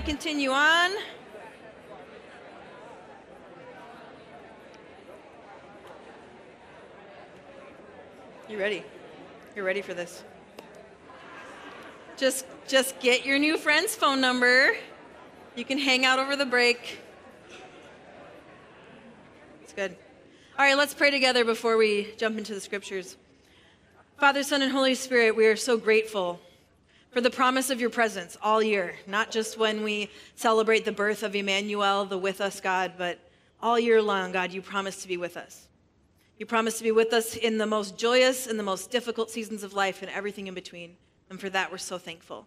to continue on. You ready? You're ready for this. Just just get your new friend's phone number. You can hang out over the break. It's good. All right, let's pray together before we jump into the scriptures. Father, Son, and Holy Spirit, we are so grateful for the promise of your presence all year, not just when we celebrate the birth of Emmanuel, the with us God, but all year long, God, you promise to be with us. You promise to be with us in the most joyous and the most difficult seasons of life and everything in between. And for that, we're so thankful.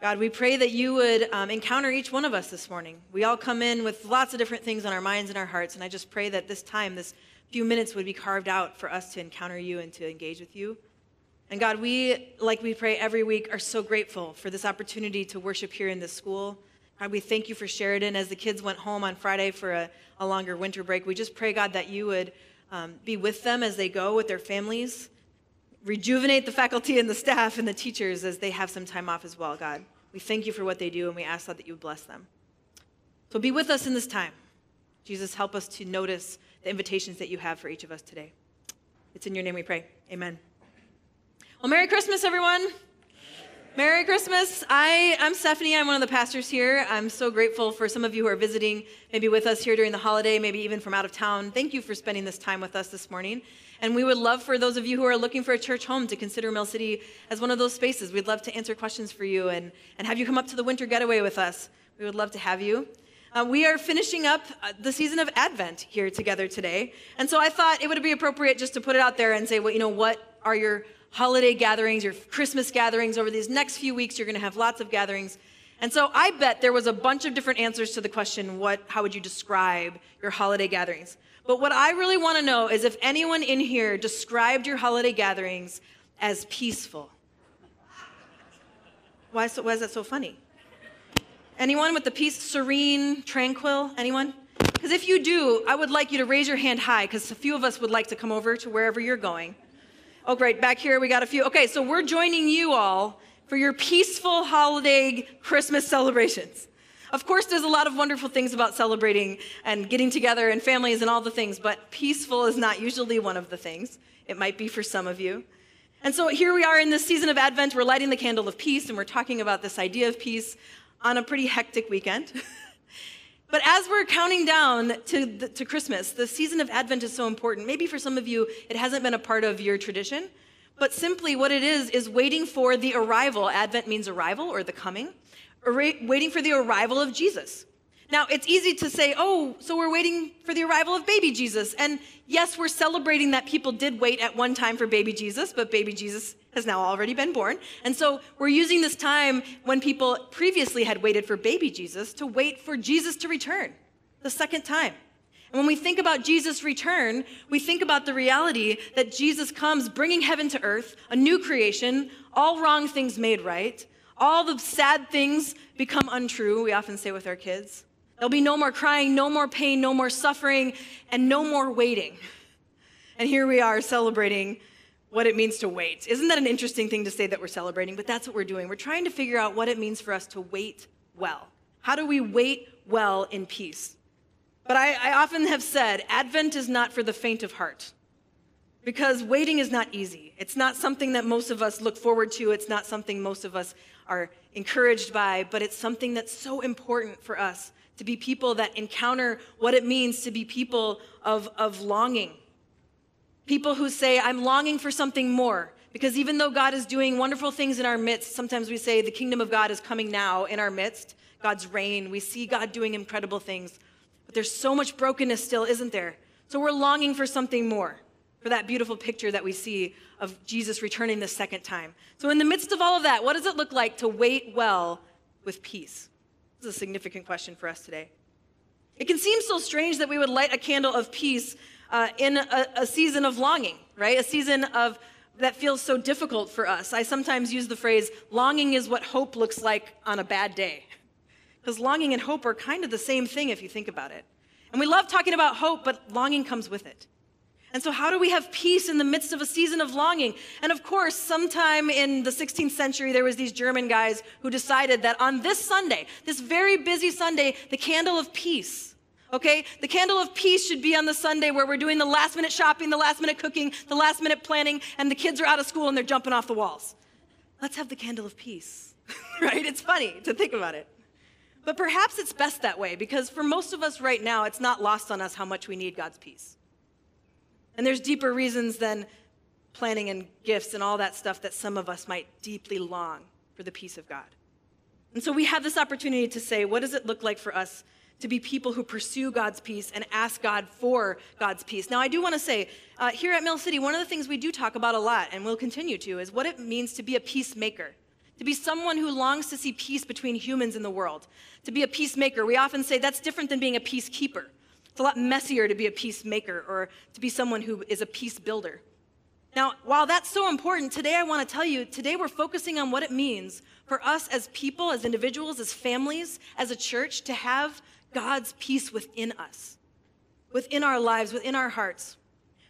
God, we pray that you would um, encounter each one of us this morning. We all come in with lots of different things on our minds and our hearts, and I just pray that this time, this few minutes, would be carved out for us to encounter you and to engage with you. And God, we, like we pray every week, are so grateful for this opportunity to worship here in this school. God, we thank you for Sheridan as the kids went home on Friday for a, a longer winter break. We just pray, God, that you would um, be with them as they go with their families. Rejuvenate the faculty and the staff and the teachers as they have some time off as well, God. We thank you for what they do, and we ask that, that you would bless them. So be with us in this time. Jesus, help us to notice the invitations that you have for each of us today. It's in your name we pray. Amen. Well, Merry Christmas, everyone. Merry Christmas. I, I'm Stephanie. I'm one of the pastors here. I'm so grateful for some of you who are visiting, maybe with us here during the holiday, maybe even from out of town. Thank you for spending this time with us this morning. And we would love for those of you who are looking for a church home to consider Mill City as one of those spaces. We'd love to answer questions for you and, and have you come up to the winter getaway with us. We would love to have you. Uh, we are finishing up uh, the season of Advent here together today. And so I thought it would be appropriate just to put it out there and say, well, you know, what are your holiday gatherings, your Christmas gatherings. Over these next few weeks, you're going to have lots of gatherings. And so I bet there was a bunch of different answers to the question, what, how would you describe your holiday gatherings? But what I really want to know is if anyone in here described your holiday gatherings as peaceful. Why, so, why is that so funny? Anyone with the peace, serene, tranquil? Anyone? Because if you do, I would like you to raise your hand high because a few of us would like to come over to wherever you're going. Oh, great. Back here, we got a few. Okay, so we're joining you all for your peaceful holiday Christmas celebrations. Of course, there's a lot of wonderful things about celebrating and getting together and families and all the things, but peaceful is not usually one of the things. It might be for some of you. And so here we are in this season of Advent. We're lighting the candle of peace, and we're talking about this idea of peace on a pretty hectic weekend. But as we're counting down to, the, to Christmas, the season of Advent is so important. Maybe for some of you, it hasn't been a part of your tradition, but simply what it is, is waiting for the arrival. Advent means arrival or the coming, waiting for the arrival of Jesus. Now, it's easy to say, oh, so we're waiting for the arrival of baby Jesus. And yes, we're celebrating that people did wait at one time for baby Jesus, but baby Jesus has now already been born. And so we're using this time when people previously had waited for baby Jesus to wait for Jesus to return the second time. And when we think about Jesus' return, we think about the reality that Jesus comes bringing heaven to earth, a new creation, all wrong things made right, all the sad things become untrue, we often say with our kids. There'll be no more crying, no more pain, no more suffering, and no more waiting. And here we are celebrating what it means to wait. Isn't that an interesting thing to say that we're celebrating? But that's what we're doing. We're trying to figure out what it means for us to wait well. How do we wait well in peace? But I, I often have said Advent is not for the faint of heart because waiting is not easy. It's not something that most of us look forward to, it's not something most of us are encouraged by, but it's something that's so important for us to be people that encounter what it means to be people of, of longing People who say, I'm longing for something more. Because even though God is doing wonderful things in our midst, sometimes we say the kingdom of God is coming now in our midst, God's reign. We see God doing incredible things. But there's so much brokenness still, isn't there? So we're longing for something more, for that beautiful picture that we see of Jesus returning the second time. So, in the midst of all of that, what does it look like to wait well with peace? This is a significant question for us today. It can seem so strange that we would light a candle of peace uh, in a, a season of longing, right? A season of that feels so difficult for us. I sometimes use the phrase, longing is what hope looks like on a bad day. Because longing and hope are kind of the same thing if you think about it. And we love talking about hope, but longing comes with it. And so, how do we have peace in the midst of a season of longing? And of course, sometime in the 16th century, there was these German guys who decided that on this Sunday, this very busy Sunday, the candle of peace, okay, the candle of peace should be on the Sunday where we're doing the last minute shopping, the last minute cooking, the last minute planning, and the kids are out of school and they're jumping off the walls. Let's have the candle of peace, right? It's funny to think about it. But perhaps it's best that way because for most of us right now, it's not lost on us how much we need God's peace. And there's deeper reasons than planning and gifts and all that stuff that some of us might deeply long for the peace of God. And so we have this opportunity to say, what does it look like for us to be people who pursue God's peace and ask God for God's peace? Now, I do want to say, uh, here at Mill City, one of the things we do talk about a lot and will continue to is what it means to be a peacemaker to be someone who longs to see peace between humans in the world, to be a peacemaker. We often say that's different than being a peacekeeper. It's a lot messier to be a peacemaker or to be someone who is a peace builder. Now, while that's so important, today I want to tell you, today we're focusing on what it means for us as people, as individuals, as families, as a church to have God's peace within us, within our lives, within our hearts.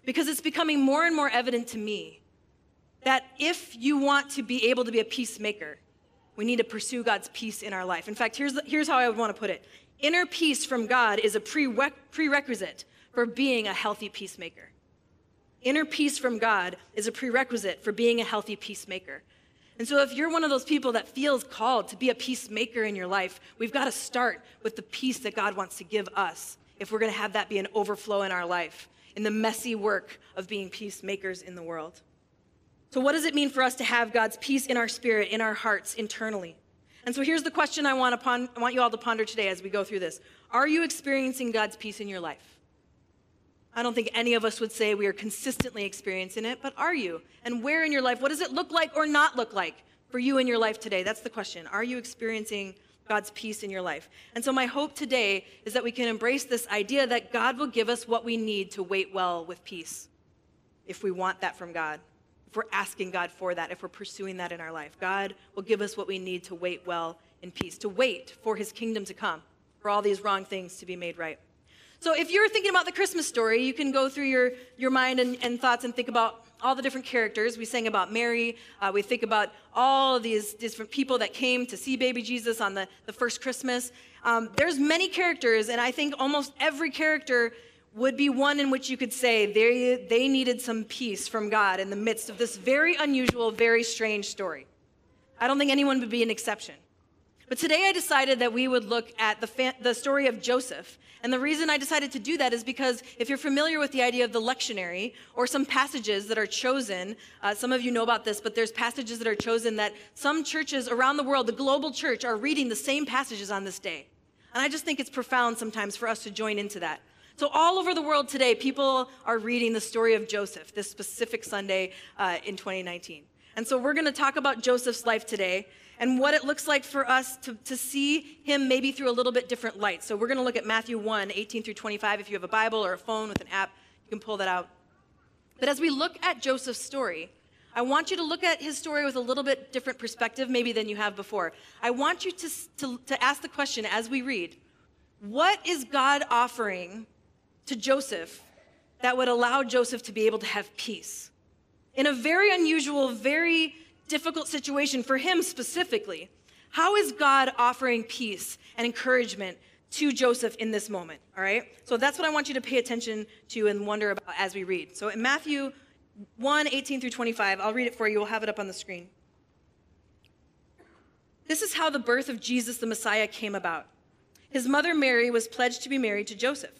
Because it's becoming more and more evident to me that if you want to be able to be a peacemaker, we need to pursue God's peace in our life. In fact, here's, here's how I would want to put it Inner peace from God is a prerequisite for being a healthy peacemaker. Inner peace from God is a prerequisite for being a healthy peacemaker. And so, if you're one of those people that feels called to be a peacemaker in your life, we've got to start with the peace that God wants to give us if we're going to have that be an overflow in our life, in the messy work of being peacemakers in the world. So, what does it mean for us to have God's peace in our spirit, in our hearts, internally? And so here's the question I want, pon- I want you all to ponder today as we go through this Are you experiencing God's peace in your life? I don't think any of us would say we are consistently experiencing it, but are you? And where in your life? What does it look like or not look like for you in your life today? That's the question. Are you experiencing God's peace in your life? And so, my hope today is that we can embrace this idea that God will give us what we need to wait well with peace if we want that from God if we're asking God for that, if we're pursuing that in our life. God will give us what we need to wait well in peace, to wait for his kingdom to come, for all these wrong things to be made right. So if you're thinking about the Christmas story, you can go through your, your mind and, and thoughts and think about all the different characters. We sang about Mary. Uh, we think about all these different people that came to see baby Jesus on the, the first Christmas. Um, there's many characters, and I think almost every character would be one in which you could say they, they needed some peace from God in the midst of this very unusual, very strange story. I don't think anyone would be an exception. But today I decided that we would look at the, fa- the story of Joseph. And the reason I decided to do that is because if you're familiar with the idea of the lectionary or some passages that are chosen, uh, some of you know about this, but there's passages that are chosen that some churches around the world, the global church, are reading the same passages on this day. And I just think it's profound sometimes for us to join into that. So, all over the world today, people are reading the story of Joseph this specific Sunday uh, in 2019. And so, we're going to talk about Joseph's life today and what it looks like for us to, to see him maybe through a little bit different light. So, we're going to look at Matthew 1 18 through 25. If you have a Bible or a phone with an app, you can pull that out. But as we look at Joseph's story, I want you to look at his story with a little bit different perspective, maybe than you have before. I want you to, to, to ask the question as we read what is God offering to Joseph that would allow Joseph to be able to have peace. In a very unusual, very difficult situation for him specifically, how is God offering peace and encouragement to Joseph in this moment? All right? So that's what I want you to pay attention to and wonder about as we read. So in Matthew 1 18 through 25, I'll read it for you. We'll have it up on the screen. This is how the birth of Jesus the Messiah came about. His mother Mary was pledged to be married to Joseph.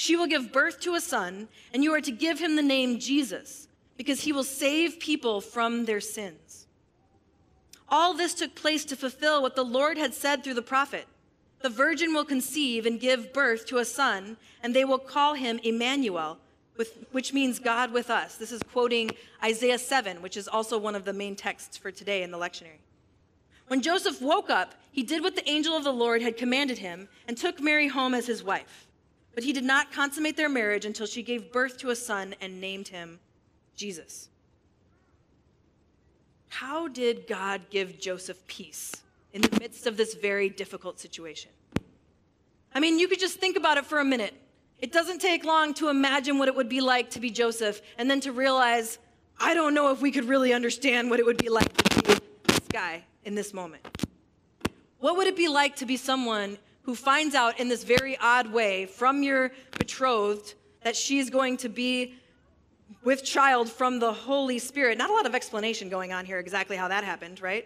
She will give birth to a son, and you are to give him the name Jesus, because he will save people from their sins. All this took place to fulfill what the Lord had said through the prophet The virgin will conceive and give birth to a son, and they will call him Emmanuel, which means God with us. This is quoting Isaiah 7, which is also one of the main texts for today in the lectionary. When Joseph woke up, he did what the angel of the Lord had commanded him and took Mary home as his wife. But he did not consummate their marriage until she gave birth to a son and named him Jesus. How did God give Joseph peace in the midst of this very difficult situation? I mean, you could just think about it for a minute. It doesn't take long to imagine what it would be like to be Joseph and then to realize, I don't know if we could really understand what it would be like to be this guy in this moment. What would it be like to be someone who finds out in this very odd way from your betrothed that she's going to be with child from the Holy Spirit? Not a lot of explanation going on here exactly how that happened, right?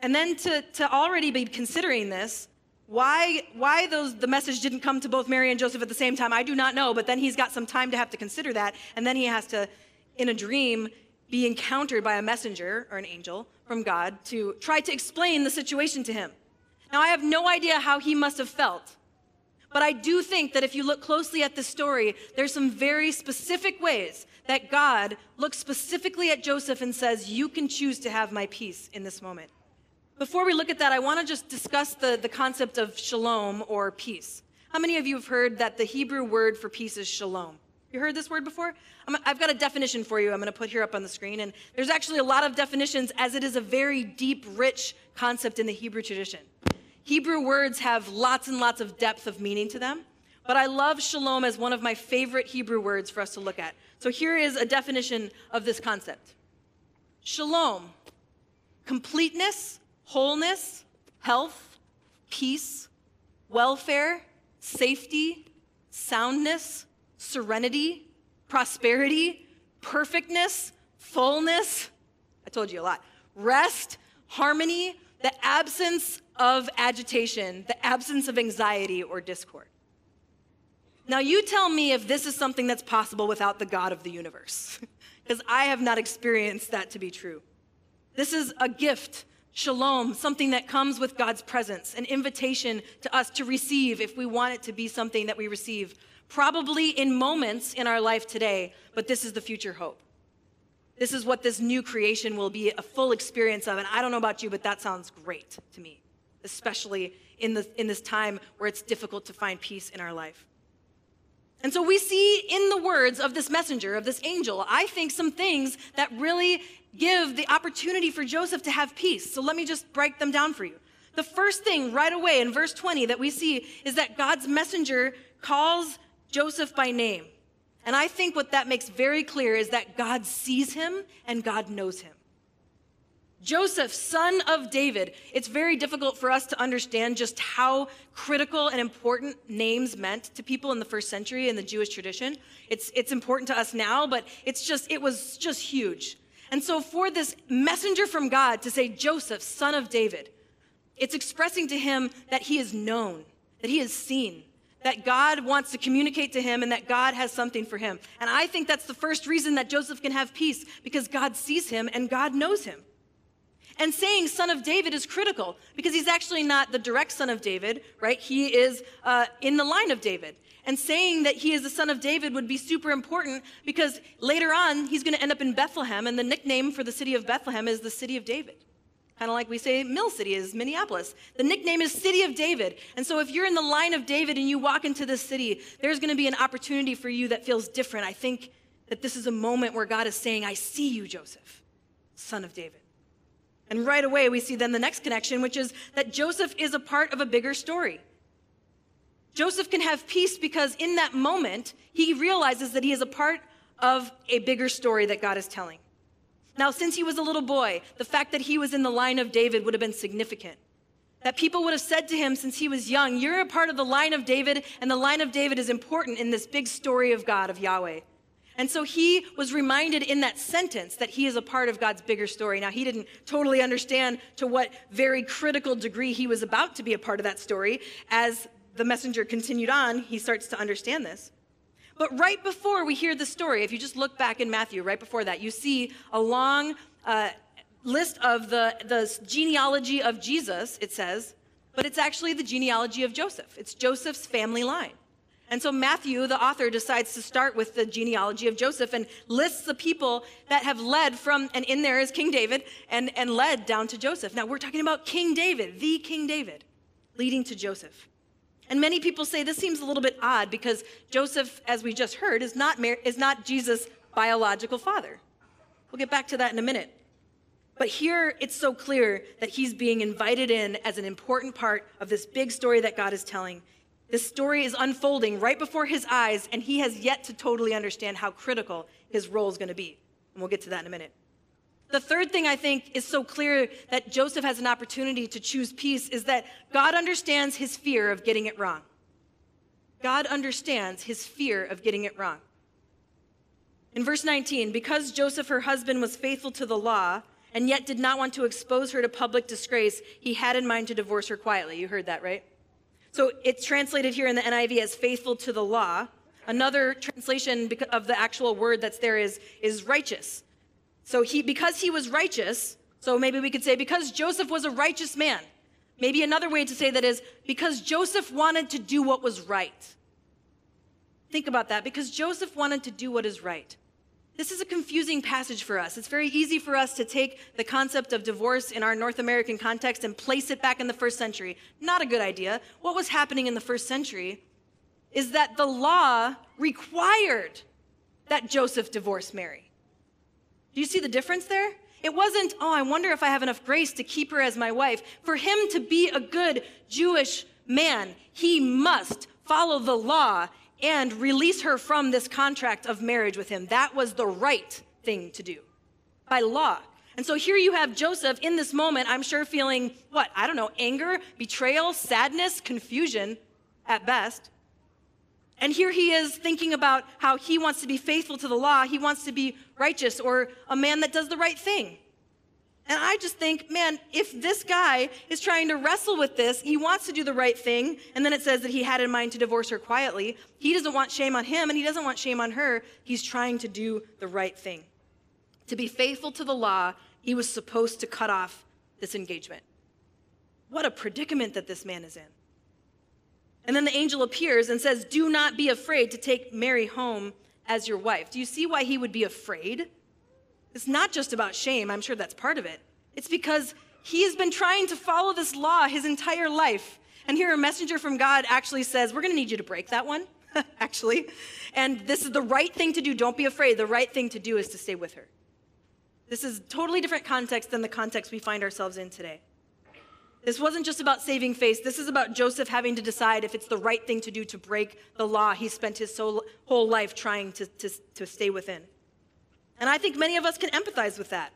And then to, to already be considering this why, why those, the message didn't come to both Mary and Joseph at the same time, I do not know, but then he's got some time to have to consider that, and then he has to, in a dream, be encountered by a messenger or an angel from God to try to explain the situation to him. Now, I have no idea how he must have felt, but I do think that if you look closely at this story, there's some very specific ways that God looks specifically at Joseph and says, You can choose to have my peace in this moment. Before we look at that, I want to just discuss the, the concept of shalom or peace. How many of you have heard that the Hebrew word for peace is shalom? You heard this word before? i have got a definition for you I'm going to put here up on the screen. And there's actually a lot of definitions as it is a very deep, rich concept in the Hebrew tradition. Hebrew words have lots and lots of depth of meaning to them. But I love shalom as one of my favorite Hebrew words for us to look at. So here is a definition of this concept Shalom, completeness, wholeness, health, peace, welfare, safety, soundness, serenity, prosperity, perfectness, fullness. I told you a lot. Rest, harmony, the absence of agitation, the absence of anxiety or discord. Now, you tell me if this is something that's possible without the God of the universe, because I have not experienced that to be true. This is a gift Shalom, something that comes with God's presence, an invitation to us to receive if we want it to be something that we receive, probably in moments in our life today, but this is the future hope. This is what this new creation will be a full experience of. And I don't know about you, but that sounds great to me, especially in, the, in this time where it's difficult to find peace in our life. And so we see in the words of this messenger, of this angel, I think some things that really give the opportunity for Joseph to have peace. So let me just break them down for you. The first thing right away in verse 20 that we see is that God's messenger calls Joseph by name. And I think what that makes very clear is that God sees him and God knows him. Joseph, son of David. It's very difficult for us to understand just how critical and important names meant to people in the first century in the Jewish tradition. It's, it's important to us now, but it's just, it was just huge. And so, for this messenger from God to say, Joseph, son of David, it's expressing to him that he is known, that he is seen, that God wants to communicate to him, and that God has something for him. And I think that's the first reason that Joseph can have peace, because God sees him and God knows him. And saying son of David is critical because he's actually not the direct son of David, right? He is uh, in the line of David. And saying that he is the son of David would be super important because later on he's going to end up in Bethlehem, and the nickname for the city of Bethlehem is the city of David. Kind of like we say Mill City is Minneapolis. The nickname is City of David. And so if you're in the line of David and you walk into this city, there's going to be an opportunity for you that feels different. I think that this is a moment where God is saying, I see you, Joseph, son of David. And right away, we see then the next connection, which is that Joseph is a part of a bigger story. Joseph can have peace because in that moment, he realizes that he is a part of a bigger story that God is telling. Now, since he was a little boy, the fact that he was in the line of David would have been significant. That people would have said to him since he was young, You're a part of the line of David, and the line of David is important in this big story of God, of Yahweh. And so he was reminded in that sentence that he is a part of God's bigger story. Now, he didn't totally understand to what very critical degree he was about to be a part of that story as the messenger continued on, he starts to understand this. But right before we hear the story, if you just look back in Matthew, right before that, you see a long uh, list of the, the genealogy of Jesus, it says, but it's actually the genealogy of Joseph. It's Joseph's family line. And so Matthew, the author, decides to start with the genealogy of Joseph and lists the people that have led from, and in there is King David, and, and led down to Joseph. Now we're talking about King David, the King David, leading to Joseph. And many people say this seems a little bit odd because Joseph, as we just heard, is not, is not Jesus' biological father. We'll get back to that in a minute. But here it's so clear that he's being invited in as an important part of this big story that God is telling. This story is unfolding right before his eyes, and he has yet to totally understand how critical his role is going to be. And we'll get to that in a minute. The third thing I think is so clear that Joseph has an opportunity to choose peace is that God understands his fear of getting it wrong. God understands his fear of getting it wrong. In verse 19, because Joseph, her husband, was faithful to the law and yet did not want to expose her to public disgrace, he had in mind to divorce her quietly. You heard that, right? So it's translated here in the NIV as faithful to the law. Another translation of the actual word that's there is, is righteous. So he, because he was righteous, so maybe we could say because Joseph was a righteous man. Maybe another way to say that is because Joseph wanted to do what was right. Think about that, because Joseph wanted to do what is right. This is a confusing passage for us. It's very easy for us to take the concept of divorce in our North American context and place it back in the first century. Not a good idea. What was happening in the first century is that the law required that Joseph divorce Mary. Do you see the difference there? It wasn't, oh, I wonder if I have enough grace to keep her as my wife. For him to be a good Jewish man, he must follow the law and release her from this contract of marriage with him. That was the right thing to do by law. And so here you have Joseph in this moment, I'm sure feeling what? I don't know, anger, betrayal, sadness, confusion at best. And here he is thinking about how he wants to be faithful to the law, he wants to be righteous or a man that does the right thing. And I just think, man, if this guy is trying to wrestle with this, he wants to do the right thing, and then it says that he had in mind to divorce her quietly. He doesn't want shame on him, and he doesn't want shame on her. He's trying to do the right thing. To be faithful to the law, he was supposed to cut off this engagement. What a predicament that this man is in. And then the angel appears and says, Do not be afraid to take Mary home as your wife. Do you see why he would be afraid? It's not just about shame, I'm sure that's part of it. It's because he has been trying to follow this law his entire life. And here a messenger from God actually says, We're going to need you to break that one, actually. And this is the right thing to do. Don't be afraid. The right thing to do is to stay with her. This is totally different context than the context we find ourselves in today. This wasn't just about saving face. This is about Joseph having to decide if it's the right thing to do to break the law he spent his whole life trying to, to, to stay within. And I think many of us can empathize with that.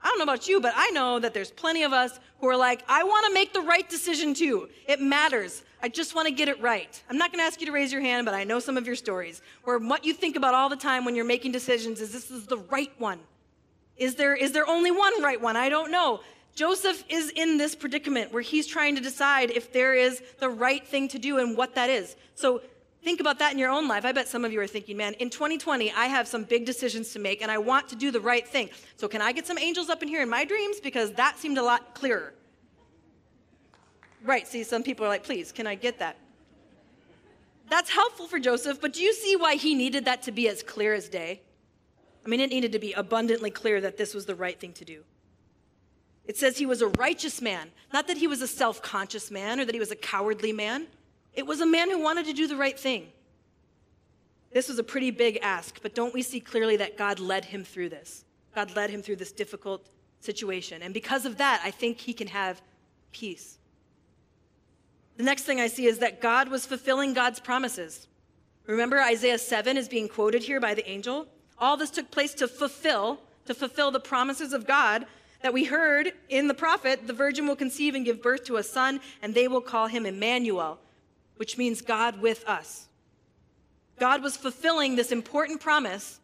I don't know about you, but I know that there's plenty of us who are like, I want to make the right decision too. It matters. I just want to get it right. I'm not going to ask you to raise your hand, but I know some of your stories where what you think about all the time when you're making decisions is this is the right one. Is there, is there only one right one? I don't know. Joseph is in this predicament where he's trying to decide if there is the right thing to do and what that is. So Think about that in your own life. I bet some of you are thinking, man, in 2020, I have some big decisions to make and I want to do the right thing. So, can I get some angels up in here in my dreams? Because that seemed a lot clearer. Right, see, some people are like, please, can I get that? That's helpful for Joseph, but do you see why he needed that to be as clear as day? I mean, it needed to be abundantly clear that this was the right thing to do. It says he was a righteous man, not that he was a self conscious man or that he was a cowardly man. It was a man who wanted to do the right thing. This was a pretty big ask, but don't we see clearly that God led him through this? God led him through this difficult situation. And because of that, I think he can have peace. The next thing I see is that God was fulfilling God's promises. Remember, Isaiah 7 is being quoted here by the angel. All this took place to fulfill, to fulfill the promises of God that we heard in the prophet the virgin will conceive and give birth to a son, and they will call him Emmanuel, which means God with us. God was fulfilling this important promise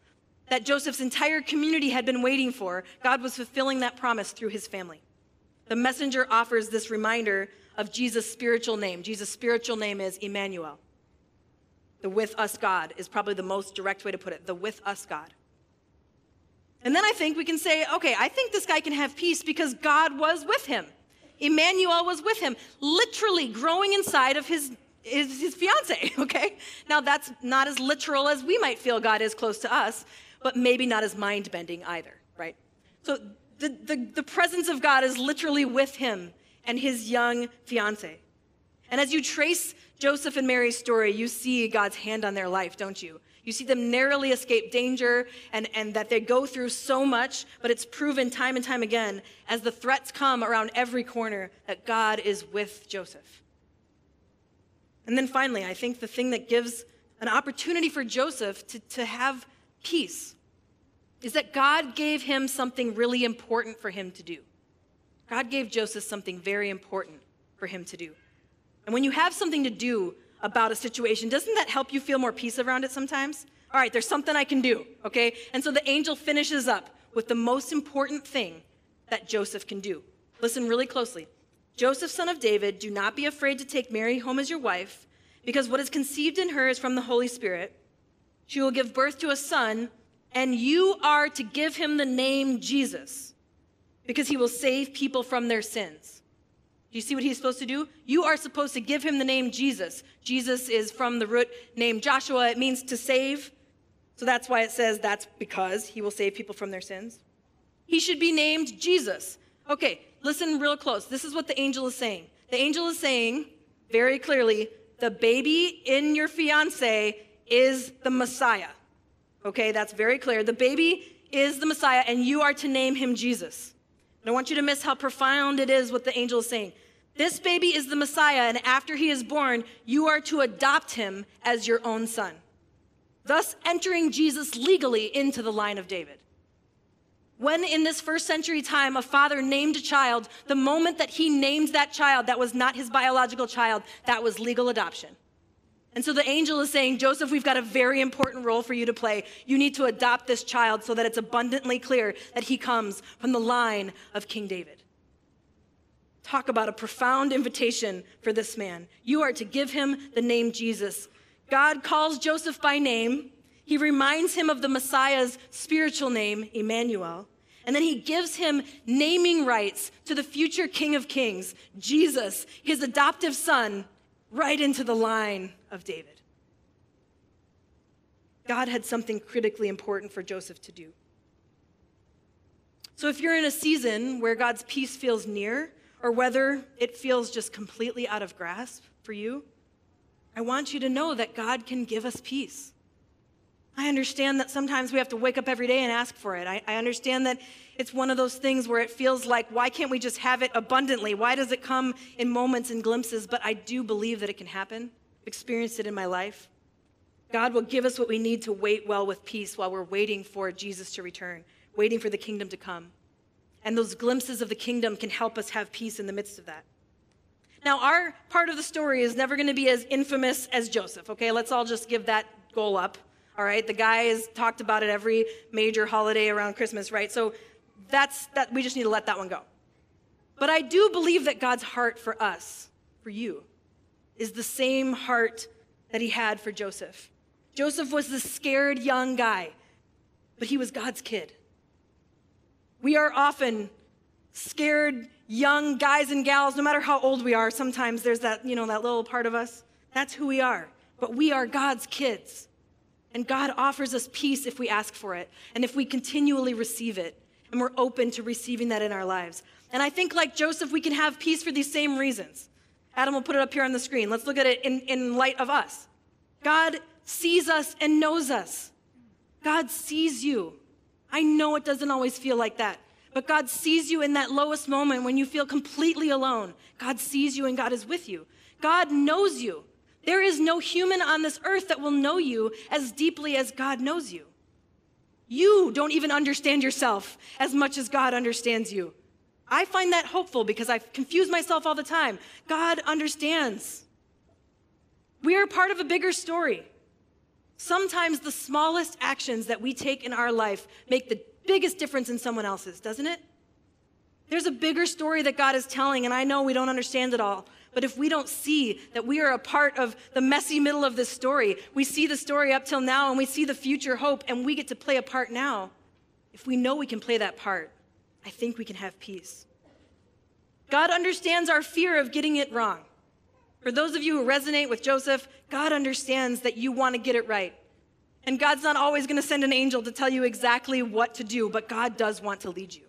that Joseph's entire community had been waiting for. God was fulfilling that promise through his family. The messenger offers this reminder of Jesus' spiritual name. Jesus' spiritual name is Emmanuel. The with us God is probably the most direct way to put it. The with us God. And then I think we can say, okay, I think this guy can have peace because God was with him. Emmanuel was with him, literally growing inside of his is his fiance, okay? Now, that's not as literal as we might feel God is close to us, but maybe not as mind bending either, right? So, the, the, the presence of God is literally with him and his young fiance. And as you trace Joseph and Mary's story, you see God's hand on their life, don't you? You see them narrowly escape danger and, and that they go through so much, but it's proven time and time again as the threats come around every corner that God is with Joseph. And then finally, I think the thing that gives an opportunity for Joseph to, to have peace is that God gave him something really important for him to do. God gave Joseph something very important for him to do. And when you have something to do about a situation, doesn't that help you feel more peace around it sometimes? All right, there's something I can do, okay? And so the angel finishes up with the most important thing that Joseph can do. Listen really closely. Joseph, son of David, do not be afraid to take Mary home as your wife, because what is conceived in her is from the Holy Spirit. She will give birth to a son, and you are to give him the name Jesus, because he will save people from their sins. Do you see what he's supposed to do? You are supposed to give him the name Jesus. Jesus is from the root name Joshua. It means to save. So that's why it says that's because he will save people from their sins. He should be named Jesus. Okay, listen real close. This is what the angel is saying. The angel is saying very clearly the baby in your fiance is the Messiah. Okay, that's very clear. The baby is the Messiah, and you are to name him Jesus. I want you to miss how profound it is what the angel is saying. This baby is the Messiah, and after he is born, you are to adopt him as your own son, thus entering Jesus legally into the line of David. When in this first century time a father named a child, the moment that he named that child that was not his biological child, that was legal adoption. And so the angel is saying, Joseph, we've got a very important role for you to play. You need to adopt this child so that it's abundantly clear that he comes from the line of King David. Talk about a profound invitation for this man. You are to give him the name Jesus. God calls Joseph by name he reminds him of the Messiah's spiritual name, Emmanuel. And then he gives him naming rights to the future King of Kings, Jesus, his adoptive son, right into the line of David. God had something critically important for Joseph to do. So if you're in a season where God's peace feels near, or whether it feels just completely out of grasp for you, I want you to know that God can give us peace. I understand that sometimes we have to wake up every day and ask for it. I, I, understand that it's one of those things where it feels like, why can't we just have it abundantly? Why does it come in moments and glimpses? But I do believe that it can happen. I've experienced it in my life. God will give us what we need to wait well with peace while we're waiting for Jesus to return, waiting for the kingdom to come. And those glimpses of the kingdom can help us have peace in the midst of that. Now, our part of the story is never going to be as infamous as Joseph, okay? Let's all just give that goal up all right? The guys talked about it every major holiday around Christmas, right? So that's that we just need to let that one go. But I do believe that God's heart for us, for you, is the same heart that he had for Joseph. Joseph was the scared young guy, but he was God's kid. We are often scared young guys and gals, no matter how old we are. Sometimes there's that, you know, that little part of us. That's who we are. But we are God's kids. And God offers us peace if we ask for it and if we continually receive it and we're open to receiving that in our lives. And I think, like Joseph, we can have peace for these same reasons. Adam will put it up here on the screen. Let's look at it in, in light of us. God sees us and knows us. God sees you. I know it doesn't always feel like that, but God sees you in that lowest moment when you feel completely alone. God sees you and God is with you. God knows you. There is no human on this earth that will know you as deeply as God knows you. You don't even understand yourself as much as God understands you. I find that hopeful because I confuse myself all the time. God understands. We are part of a bigger story. Sometimes the smallest actions that we take in our life make the biggest difference in someone else's, doesn't it? There's a bigger story that God is telling, and I know we don't understand it all. But if we don't see that we are a part of the messy middle of this story, we see the story up till now and we see the future hope and we get to play a part now. If we know we can play that part, I think we can have peace. God understands our fear of getting it wrong. For those of you who resonate with Joseph, God understands that you want to get it right. And God's not always going to send an angel to tell you exactly what to do, but God does want to lead you.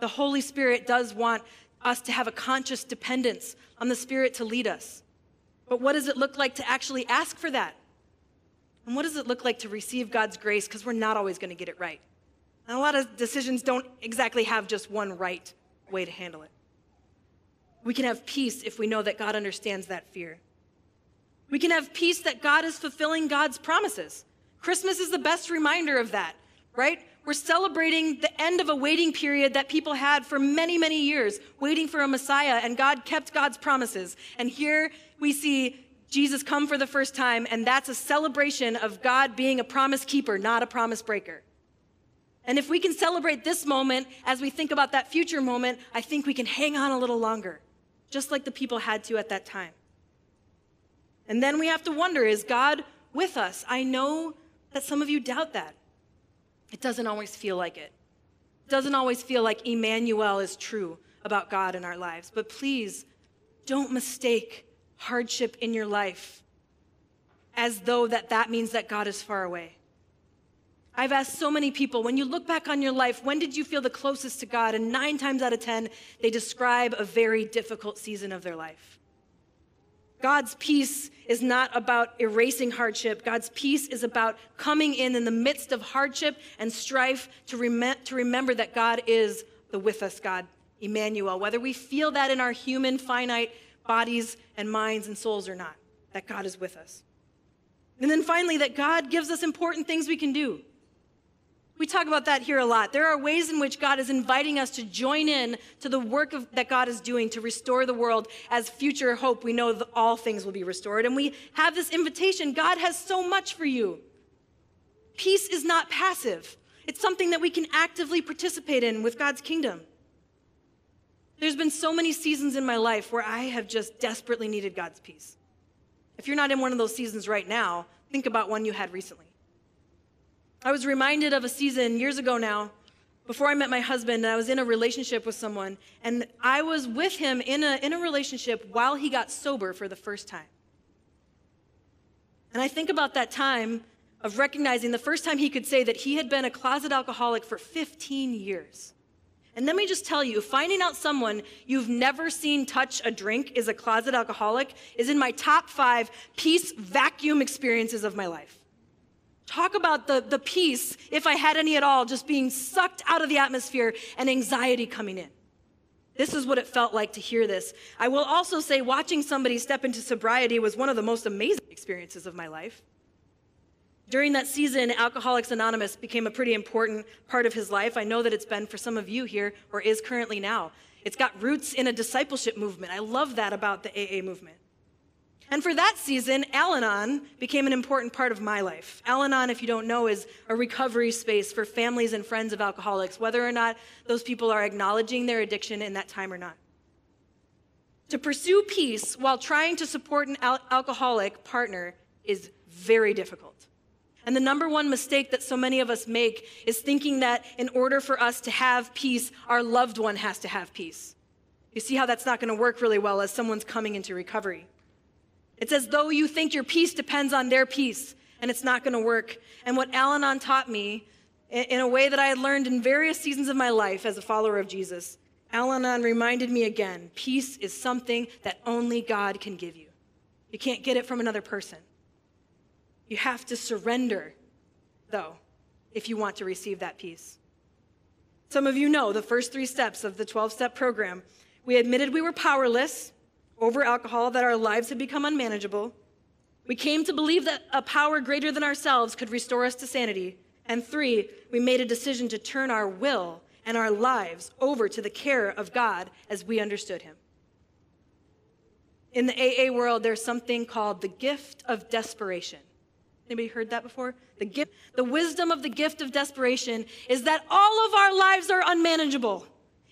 The Holy Spirit does want us to have a conscious dependence on the Spirit to lead us. But what does it look like to actually ask for that? And what does it look like to receive God's grace? Because we're not always going to get it right. And a lot of decisions don't exactly have just one right way to handle it. We can have peace if we know that God understands that fear. We can have peace that God is fulfilling God's promises. Christmas is the best reminder of that, right? We're celebrating the end of a waiting period that people had for many, many years, waiting for a Messiah, and God kept God's promises. And here we see Jesus come for the first time, and that's a celebration of God being a promise keeper, not a promise breaker. And if we can celebrate this moment as we think about that future moment, I think we can hang on a little longer just like the people had to at that time. And then we have to wonder is God with us? I know that some of you doubt that. It doesn't always feel like it. It doesn't always feel like Emmanuel is true about God in our lives. But please don't mistake hardship in your life as though that that means that God is far away. I've asked so many people, when you look back on your life, when did you feel the closest to God? And nine times out of 10, they describe a very difficult season of their life. God's peace is not about erasing hardship. God's peace is about coming in in the midst of hardship and strife to, rem- to remember that God is the with us God, Emmanuel, whether we feel that in our human, finite bodies and minds and souls or not, that God is with us. And then finally, that God gives us important things we can do. We talk about that here a lot. There are ways in which God is inviting us to join in to the work of, that God is doing to restore the world as future hope. We know that all things will be restored. And we have this invitation. God has so much for you. Peace is not passive, it's something that we can actively participate in with God's kingdom. There's been so many seasons in my life where I have just desperately needed God's peace. If you're not in one of those seasons right now, think about one you had recently. I was reminded of a season years ago now, before I met my husband, and I was in a relationship with someone, and I was with him in a, in a relationship while he got sober for the first time. And I think about that time of recognizing the first time he could say that he had been a closet alcoholic for 15 years. And let me just tell you, finding out someone you've never seen touch a drink is a closet alcoholic is in my top five peace vacuum experiences of my life. Talk about the, the peace, if I had any at all, just being sucked out of the atmosphere and anxiety coming in. This is what it felt like to hear this. I will also say, watching somebody step into sobriety was one of the most amazing experiences of my life. During that season, Alcoholics Anonymous became a pretty important part of his life. I know that it's been for some of you here, or is currently now. It's got roots in a discipleship movement. I love that about the AA movement. And for that season, Al Anon became an important part of my life. Al Anon, if you don't know, is a recovery space for families and friends of alcoholics, whether or not those people are acknowledging their addiction in that time or not. To pursue peace while trying to support an al- alcoholic partner is very difficult. And the number one mistake that so many of us make is thinking that in order for us to have peace, our loved one has to have peace. You see how that's not going to work really well as someone's coming into recovery. It's as though you think your peace depends on their peace, and it's not going to work. And what Al Anon taught me, in a way that I had learned in various seasons of my life as a follower of Jesus, Al Anon reminded me again peace is something that only God can give you. You can't get it from another person. You have to surrender, though, if you want to receive that peace. Some of you know the first three steps of the 12 step program. We admitted we were powerless over alcohol that our lives had become unmanageable. We came to believe that a power greater than ourselves could restore us to sanity. And three, we made a decision to turn our will and our lives over to the care of God as we understood Him. In the AA world, there's something called the gift of desperation. Anybody heard that before? The gift, the wisdom of the gift of desperation is that all of our lives are unmanageable.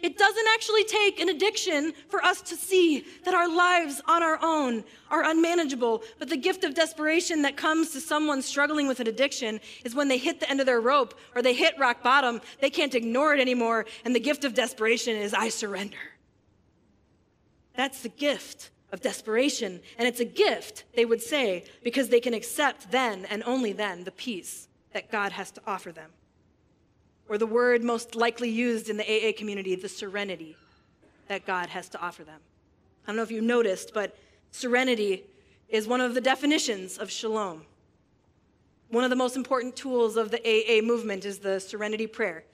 It doesn't actually take an addiction for us to see that our lives on our own are unmanageable. But the gift of desperation that comes to someone struggling with an addiction is when they hit the end of their rope or they hit rock bottom, they can't ignore it anymore. And the gift of desperation is, I surrender. That's the gift of desperation. And it's a gift, they would say, because they can accept then and only then the peace that God has to offer them. Or the word most likely used in the AA community, the serenity that God has to offer them. I don't know if you noticed, but serenity is one of the definitions of shalom. One of the most important tools of the AA movement is the serenity prayer.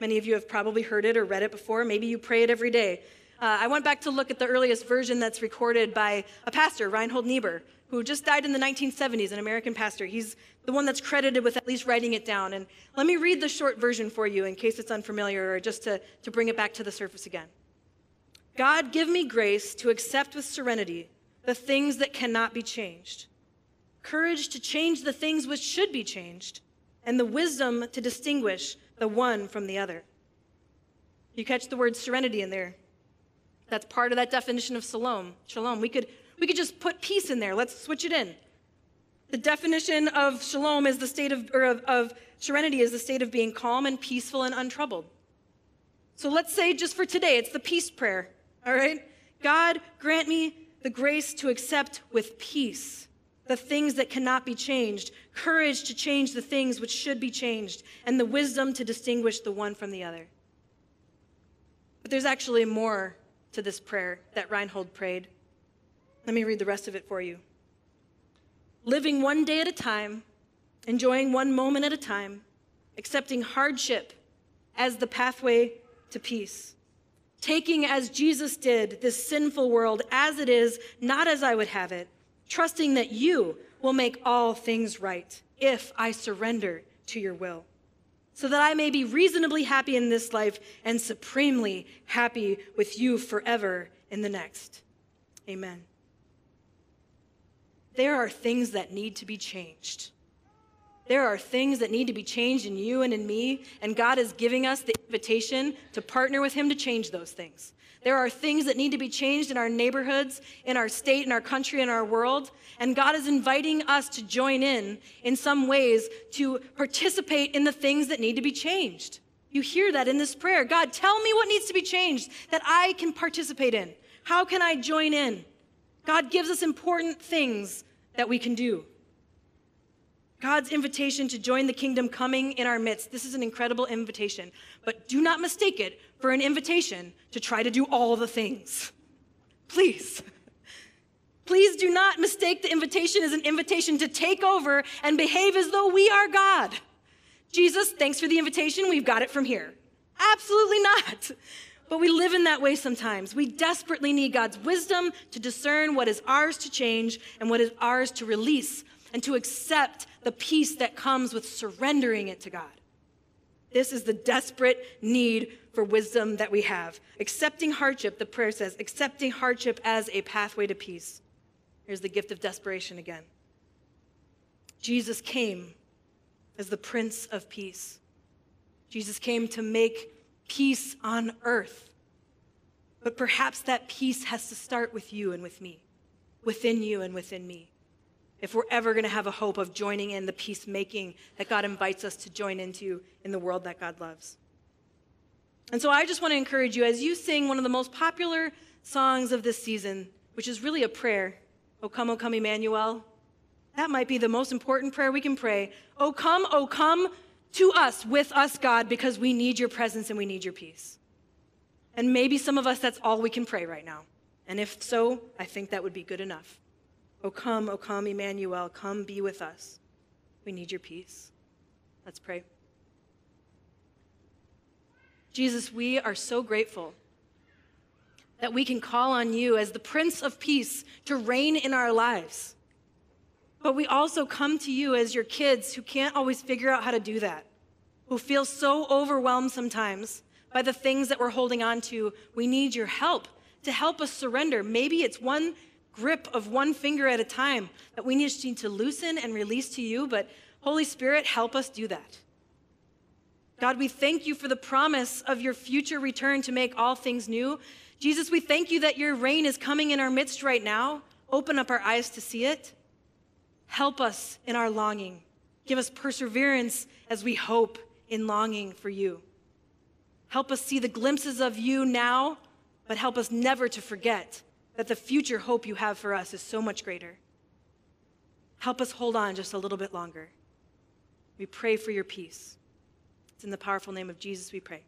Many of you have probably heard it or read it before. Maybe you pray it every day. Uh, I went back to look at the earliest version that's recorded by a pastor, Reinhold Niebuhr, who just died in the 1970s, an American pastor. He's the one that's credited with at least writing it down. And let me read the short version for you in case it's unfamiliar or just to, to bring it back to the surface again. God, give me grace to accept with serenity the things that cannot be changed, courage to change the things which should be changed, and the wisdom to distinguish the one from the other. You catch the word serenity in there. That's part of that definition of shalom. Shalom. We could, we could just put peace in there. Let's switch it in. The definition of shalom is the state of, or of, of serenity is the state of being calm and peaceful and untroubled. So let's say just for today, it's the peace prayer. All right? God, grant me the grace to accept with peace the things that cannot be changed, courage to change the things which should be changed, and the wisdom to distinguish the one from the other. But there's actually more to this prayer that Reinhold prayed. Let me read the rest of it for you. Living one day at a time, enjoying one moment at a time, accepting hardship as the pathway to peace taking as Jesus did this sinful world as it is, not as I would have it, trusting that you will make all things right if I surrender to your will, so that I may be reasonably happy in this life and supremely happy with you forever in the next. Amen. There are things that need to be changed. There are things that need to be changed in you and in me, and God is giving us the invitation to partner with Him to change those things. There are things that need to be changed in our neighborhoods, in our state, in our country, in our world, and God is inviting us to join in in some ways to participate in the things that need to be changed. You hear that in this prayer. God, tell me what needs to be changed that I can participate in. How can I join in? God gives us important things that we can do. God's invitation to join the kingdom coming in our midst. This is an incredible invitation, but do not mistake it for an invitation to try to do all the things. Please. Please do not mistake the invitation as an invitation to take over and behave as though we are God. Jesus, thanks for the invitation. We've got it from here. Absolutely not. But we live in that way sometimes. We desperately need God's wisdom to discern what is ours to change and what is ours to release and to accept the peace that comes with surrendering it to God. This is the desperate need for wisdom that we have. Accepting hardship, the prayer says, accepting hardship as a pathway to peace. Here's the gift of desperation again. Jesus came as the Prince of Peace. Jesus came to make peace on earth. But perhaps that peace has to start with you and with me, within you and within me if we're ever going to have a hope of joining in the peacemaking that God invites us to join into in the world that God loves. And so I just want to encourage you as you sing one of the most popular songs of this season, which is really a prayer, O come, O come, Emmanuel. That might be the most important prayer we can pray. O come, O come to us, with us, God, because we need your presence and we need your peace. And maybe some of us, that's all we can pray right now. And if so, I think that would be good enough. Oh, come, oh, come, Emmanuel, come be with us. We need your peace. Let's pray. Jesus, we are so grateful that we can call on you as the Prince of Peace to reign in our lives. But we also come to you as your kids who can't always figure out how to do that, who feel so overwhelmed sometimes by the things that we're holding on to. We need your help to help us surrender. Maybe it's one grip of one finger at a time that we just need to loosen and release to you. But Holy Spirit, help us do that. God, we thank you for the promise of your future return to make all things new. Jesus, we thank you that your reign is coming in our midst right now. Open up our eyes to see it. Help us in our longing. Give us perseverance as we hope in longing for you. Help us see the glimpses of you now, but help us never to forget that the future hope you have for us is so much greater. Help us hold on just a little bit longer. We pray for your peace. It's in the powerful name of Jesus we pray.